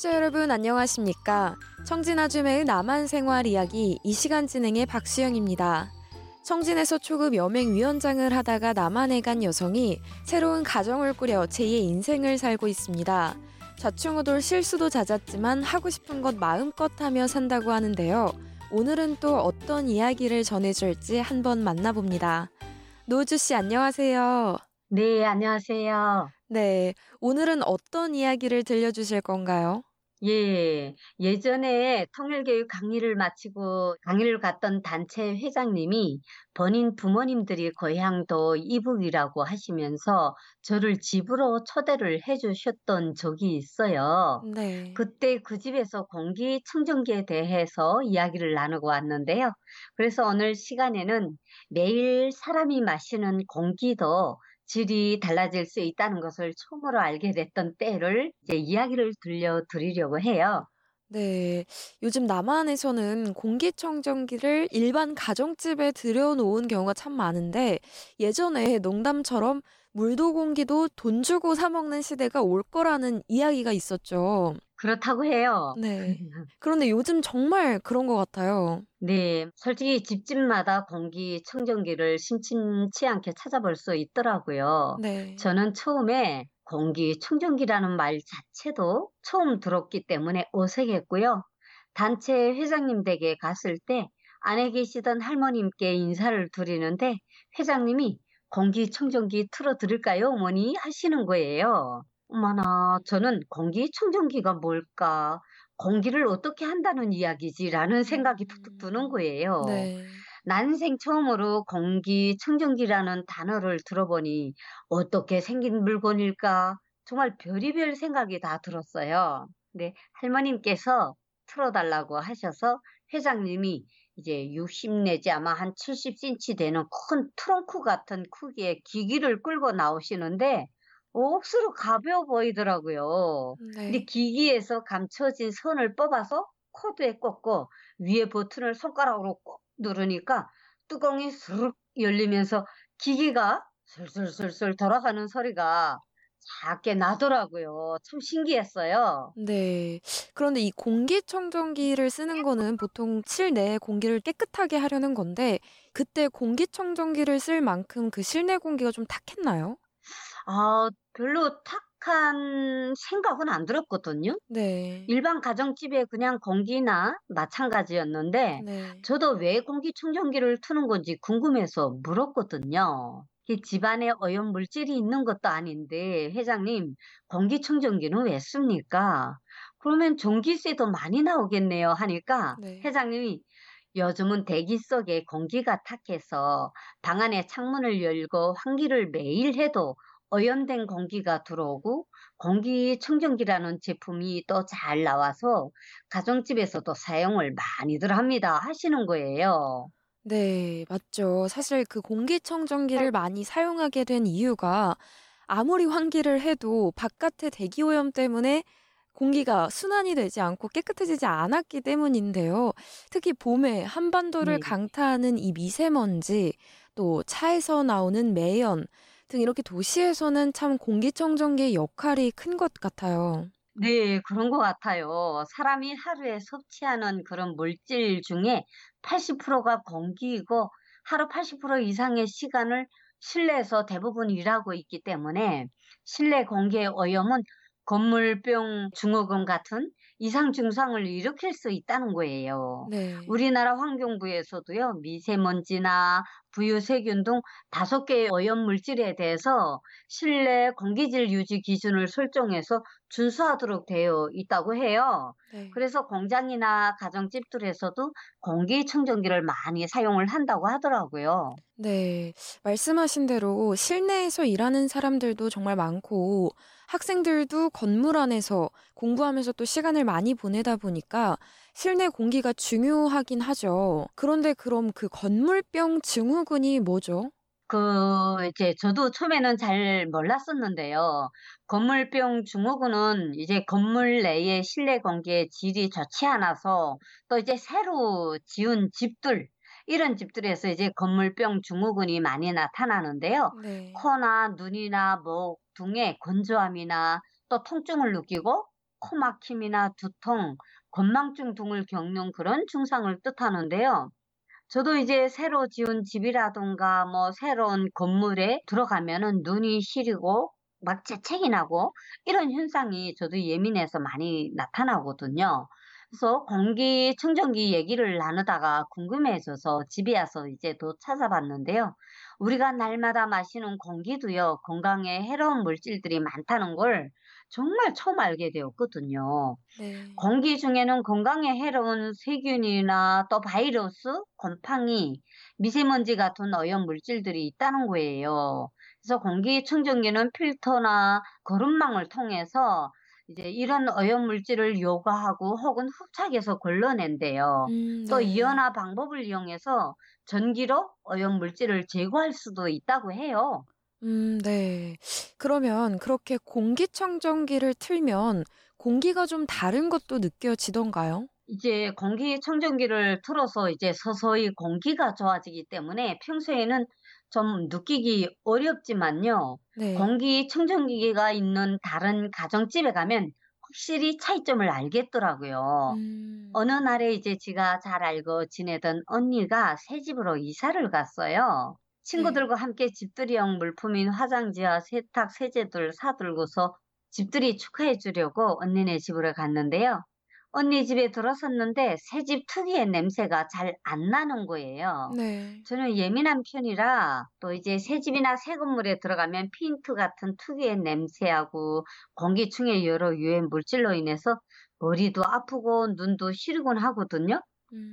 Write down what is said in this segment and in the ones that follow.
청취자 여러분 안녕하십니까? 청진아줌의 남한 생활 이야기 이 시간 진행의 박수영입니다. 청진에서 초급 여맹위원장을 하다가 남한에 간 여성이 새로운 가정을 꾸려 제2의 인생을 살고 있습니다. 좌충우돌 실수도 잦았지만 하고 싶은 것 마음껏 하며 산다고 하는데요. 오늘은 또 어떤 이야기를 전해줄지 한번 만나봅니다. 노주 씨 안녕하세요. 네, 안녕하세요. 네, 오늘은 어떤 이야기를 들려주실 건가요? 예, 예전에 통일교육 강의를 마치고 강의를 갔던 단체 회장님이 본인 부모님들이 고향도 이북이라고 하시면서 저를 집으로 초대를 해 주셨던 적이 있어요. 네. 그때 그 집에서 공기청정기에 대해서 이야기를 나누고 왔는데요. 그래서 오늘 시간에는 매일 사람이 마시는 공기도 질이 달라질 수 있다는 것을 처음으로 알게 됐던 때를 이제 이야기를 들려드리려고 해요. 네. 요즘 남한에서는 공기청정기를 일반 가정집에 들여놓은 경우가 참 많은데 예전에 농담처럼 물도 공기도 돈 주고 사 먹는 시대가 올 거라는 이야기가 있었죠. 그렇다고 해요. 네. 그런데 요즘 정말 그런 것 같아요. 네, 솔직히 집집마다 공기청정기를 심심치 않게 찾아볼 수 있더라고요. 네. 저는 처음에 공기청정기라는 말 자체도 처음 들었기 때문에 어색했고요. 단체 회장님 댁에 갔을 때 안에 계시던 할머님께 인사를 드리는데 회장님이 공기청정기 틀어드릴까요, 어머니? 하시는 거예요. 어머나, 저는 공기청정기가 뭘까? 공기를 어떻게 한다는 이야기지라는 생각이 툭툭 드는 거예요. 네. 난생 처음으로 공기 청정기라는 단어를 들어보니 어떻게 생긴 물건일까? 정말 별의별 생각이 다 들었어요. 근데 할머님께서 틀어달라고 하셔서 회장님이 이제 60 내지 아마 한 70cm 되는 큰 트렁크 같은 크기의 기기를 끌고 나오시는데 억수로 가벼워 보이더라고요. 근데 네. 기기에서 감춰진 선을 뽑아서 코드에 꽂고 위에 버튼을 손가락으로 꼭 누르니까 뚜껑이 스르륵 열리면서 기기가 술술술술 돌아가는 소리가 작게 나더라고요. 참 신기했어요. 네. 그런데 이 공기청정기를 쓰는 거는 보통 실내 공기를 깨끗하게 하려는 건데 그때 공기청정기를 쓸 만큼 그 실내 공기가 좀 탁했나요? 아, 별로 탁한 생각은 안 들었거든요. 네. 일반 가정집에 그냥 공기나 마찬가지였는데 네. 저도 왜 공기청정기를 트는 건지 궁금해서 물었거든요. 이 집안에 오염 물질이 있는 것도 아닌데 회장님 공기청정기는 왜 씁니까? 그러면 전기세도 많이 나오겠네요 하니까 네. 회장님이 요즘은 대기 속에 공기가 탁해서 방 안에 창문을 열고 환기를 매일 해도 오염된 공기가 들어오고 공기청정기라는 제품이 또 잘 나와서 가정집에서도 사용을 많이들 합니다 하시는 거예요. 네, 맞죠. 사실 그 공기청정기를 많이 사용하게 된 이유가 아무리 환기를 해도 바깥의 대기 오염 때문에 공기가 순환이 되지 않고 깨끗해지지 않았기 때문인데요. 특히 봄에 한반도를 네. 강타하는 이 미세먼지, 또 차에서 나오는 매연 등 이렇게 도시에서는 참 공기청정기의 역할이 큰 것 같아요. 네, 그런 것 같아요. 사람이 하루에 섭취하는 그런 물질 중에 80%가 공기이고 하루 80% 이상의 시간을 실내에서 대부분 일하고 있기 때문에 실내 공기의 오염은 건물병 증후군 같은 이상 증상을 일으킬 수 있다는 거예요. 네. 우리나라 환경부에서도요, 미세먼지나 부유세균 등 다섯 개의 오염 물질에 대해서 실내 공기질 유지 기준을 설정해서 준수하도록 되어 있다고 해요. 네. 그래서 공장이나 가정집들에서도 공기청정기를 많이 사용을 한다고 하더라고요. 네, 말씀하신 대로 실내에서 일하는 사람들도 정말 많고 학생들도 건물 안에서 공부하면서 또 시간을 많이 보내다 보니까 실내 공기가 중요하긴 하죠. 그런데 그럼 그 건물병 증후군이 뭐죠? 그 이제 저도 처음에는 잘 몰랐었는데요. 건물병 증후군은 이제 건물 내의 실내 공기의 질이 좋지 않아서 또 이제 새로 지은 집들 이런 집들에서 이제 건물병 증후군이 많이 나타나는데요. 네. 코나 눈이나 목 등의 건조함이나 또 통증을 느끼고 코막힘이나 두통, 건망증 등을 겪는 그런 증상을 뜻하는데요. 저도 이제 새로 지은 집이라던가 뭐 새로운 건물에 들어가면은 눈이 시리고 막 재채기 나고 이런 현상이 저도 예민해서 많이 나타나거든요. 그래서 공기청정기 얘기를 나누다가 궁금해져서 집에 와서 이제 또 찾아봤는데요. 우리가 날마다 마시는 공기도요, 건강에 해로운 물질들이 많다는 걸 정말 처음 알게 되었거든요. 네. 공기 중에는 건강에 해로운 세균이나 또 바이러스, 곰팡이, 미세먼지 같은 오염 물질들이 있다는 거예요. 그래서 공기청정기는 필터나 거름망을 통해서 이제 이런 오염 물질을 요과하고 혹은 흡착해서 걸러낸대요. 음, 또 네. 이연화 방법을 이용해서 전기로 오염 물질을 제거할 수도 있다고 해요. 음, 네. 그러면 그렇게 공기청정기를 틀면 공기가 좀 다른 것도 느껴지던가요? 이제 공기 청정기를 틀어서 이제 서서히 공기가 좋아지기 때문에 평소에는 좀 느끼기 어렵지만요. 네. 공기 청정기가 있는 다른 가정집에 가면 확실히 차이점을 알겠더라고요. 음, 어느 날에 이제 제가 잘 알고 지내던 언니가 새 집으로 이사를 갔어요. 친구들과 함께 집들이용 물품인 화장지와 세탁 세제들 사들고서 집들이 축하해 주려고 언니네 집으로 갔는데요. 언니 집에 들어섰는데 새집 특유의 냄새가 잘 안 나는 거예요. 네. 저는 예민한 편이라 또 이제 새 집이나 새 건물에 들어가면 핀트 같은 특유의 냄새하고 공기중의 여러 유해 물질로 인해서 머리도 아프고 눈도 시리곤 하거든요.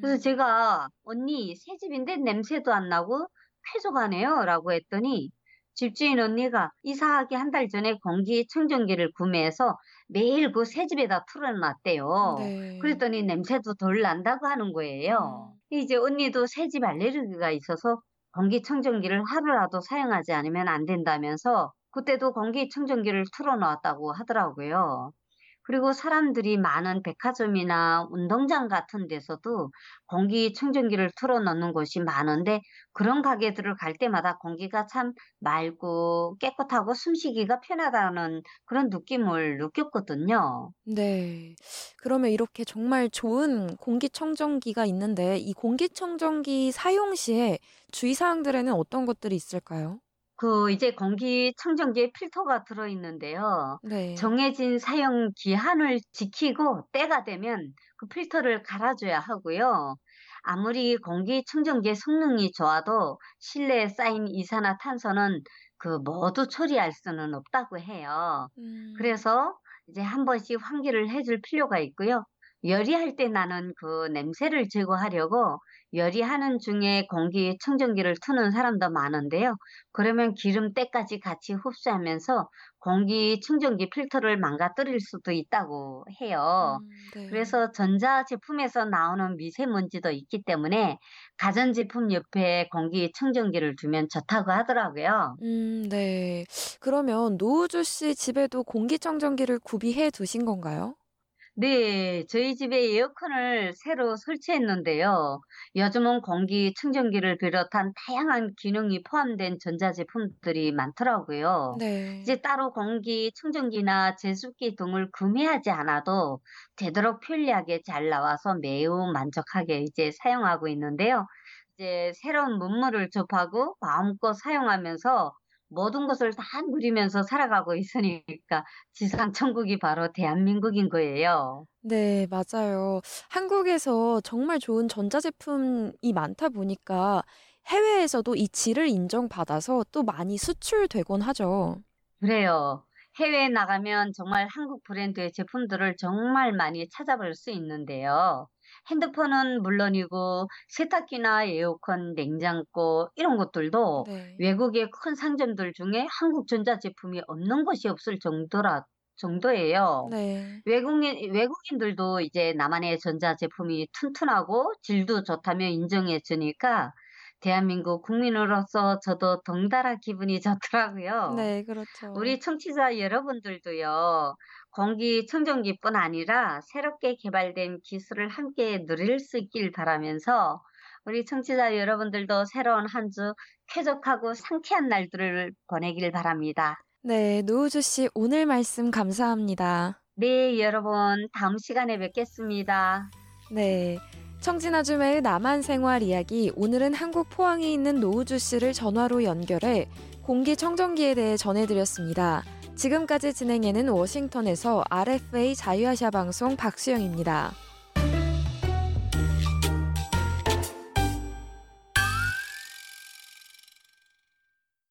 그래서 음, 제가 언니 새 집인데 냄새도 안 나고 쾌적하네요 라고 했더니 집주인 언니가 이사하기 한 달 전에 공기청정기를 구매해서 매일 그 새 집에다 틀어놨대요. 네. 그랬더니 냄새도 덜 난다고 하는 거예요. 음, 이제 언니도 새집 알레르기가 있어서 공기청정기를 하루라도 사용하지 않으면 안 된다면서 그때도 공기청정기를 틀어놓았다고 하더라고요. 그리고 사람들이 많은 백화점이나 운동장 같은 데서도 공기청정기를 틀어놓는 곳이 많은데 그런 가게들을 갈 때마다 공기가 참 맑고 깨끗하고 숨쉬기가 편하다는 그런 느낌을 느꼈거든요. 네. 그러면 이렇게 정말 좋은 공기청정기가 있는데 이 공기청정기 사용 시에 주의사항들에는 어떤 것들이 있을까요? 그 이제 공기 청정기에 필터가 들어 있는데요. 네. 정해진 사용 기한을 지키고 때가 되면 그 필터를 갈아줘야 하고요. 아무리 공기 청정기의 성능이 좋아도 실내에 쌓인 이산화탄소는 그 모두 처리할 수는 없다고 해요. 음, 그래서 이제 한 번씩 환기를 해줄 필요가 있고요. 열이할 때 나는 그 냄새를 제거하려고 열이하는 중에 공기 청정기를 트는 사람도 많은데요. 그러면 기름 때까지 같이 흡수하면서 공기 청정기 필터를 망가뜨릴 수도 있다고 해요. 음, 네. 그래서 전자 제품에서 나오는 미세먼지도 있기 때문에 가전 제품 옆에 공기 청정기를 두면 좋다고 하더라고요. 음, 네. 그러면 노우주 씨 집에도 공기 청정기를 구비해 두신 건가요? 네, 저희 집에 에어컨을 새로 설치했는데요. 요즘은 공기 청정기를 비롯한 다양한 기능이 포함된 전자제품들이 많더라고요. 네. 이제 따로 공기 청정기나 제습기 등을 구매하지 않아도 되도록 편리하게 잘 나와서 매우 만족하게 이제 사용하고 있는데요. 이제 새로운 문물을 접하고 마음껏 사용하면서 모든 것을 다 누리면서 살아가고 있으니까 지상 천국이 바로 대한민국인 거예요. 네, 맞아요. 한국에서 정말 좋은 전자제품이 많다 보니까 해외에서도 이 질을 인정받아서 또 많이 수출되곤 하죠. 그래요. 해외에 나가면 정말 한국 브랜드의 제품들을 정말 많이 찾아볼 수 있는데요. 핸드폰은 물론이고 세탁기나 에어컨, 냉장고 이런 것들도 네. 외국의 큰 상점들 중에 한국 전자제품이 없는 곳이 없을 정도라 정도예요. 네. 외국인, 외국인들도 이제 나만의 전자제품이 튼튼하고 질도 좋다며 인정해 주니까 대한민국 국민으로서 저도 덩달아 기분이 좋더라고요. 네, 그렇죠. 우리 청취자 여러분들도요, 공기청정기뿐 아니라 새롭게 개발된 기술을 함께 누릴 수 있길 바라면서 우리 청취자 여러분들도 새로운 한 주 쾌적하고 상쾌한 날들을 보내길 바랍니다. 네, 노우주 씨 오늘 말씀 감사합니다. 네, 여러분 다음 시간에 뵙겠습니다. 네. 청진아줌의 남한 생활 이야기 오늘은 한국 포항에 있는 노우주 씨를 전화로 연결해 공기청정기에 대해 전해드렸습니다. 지금까지 진행해는 워싱턴에서 RFA 자유아시아 방송 박수영입니다.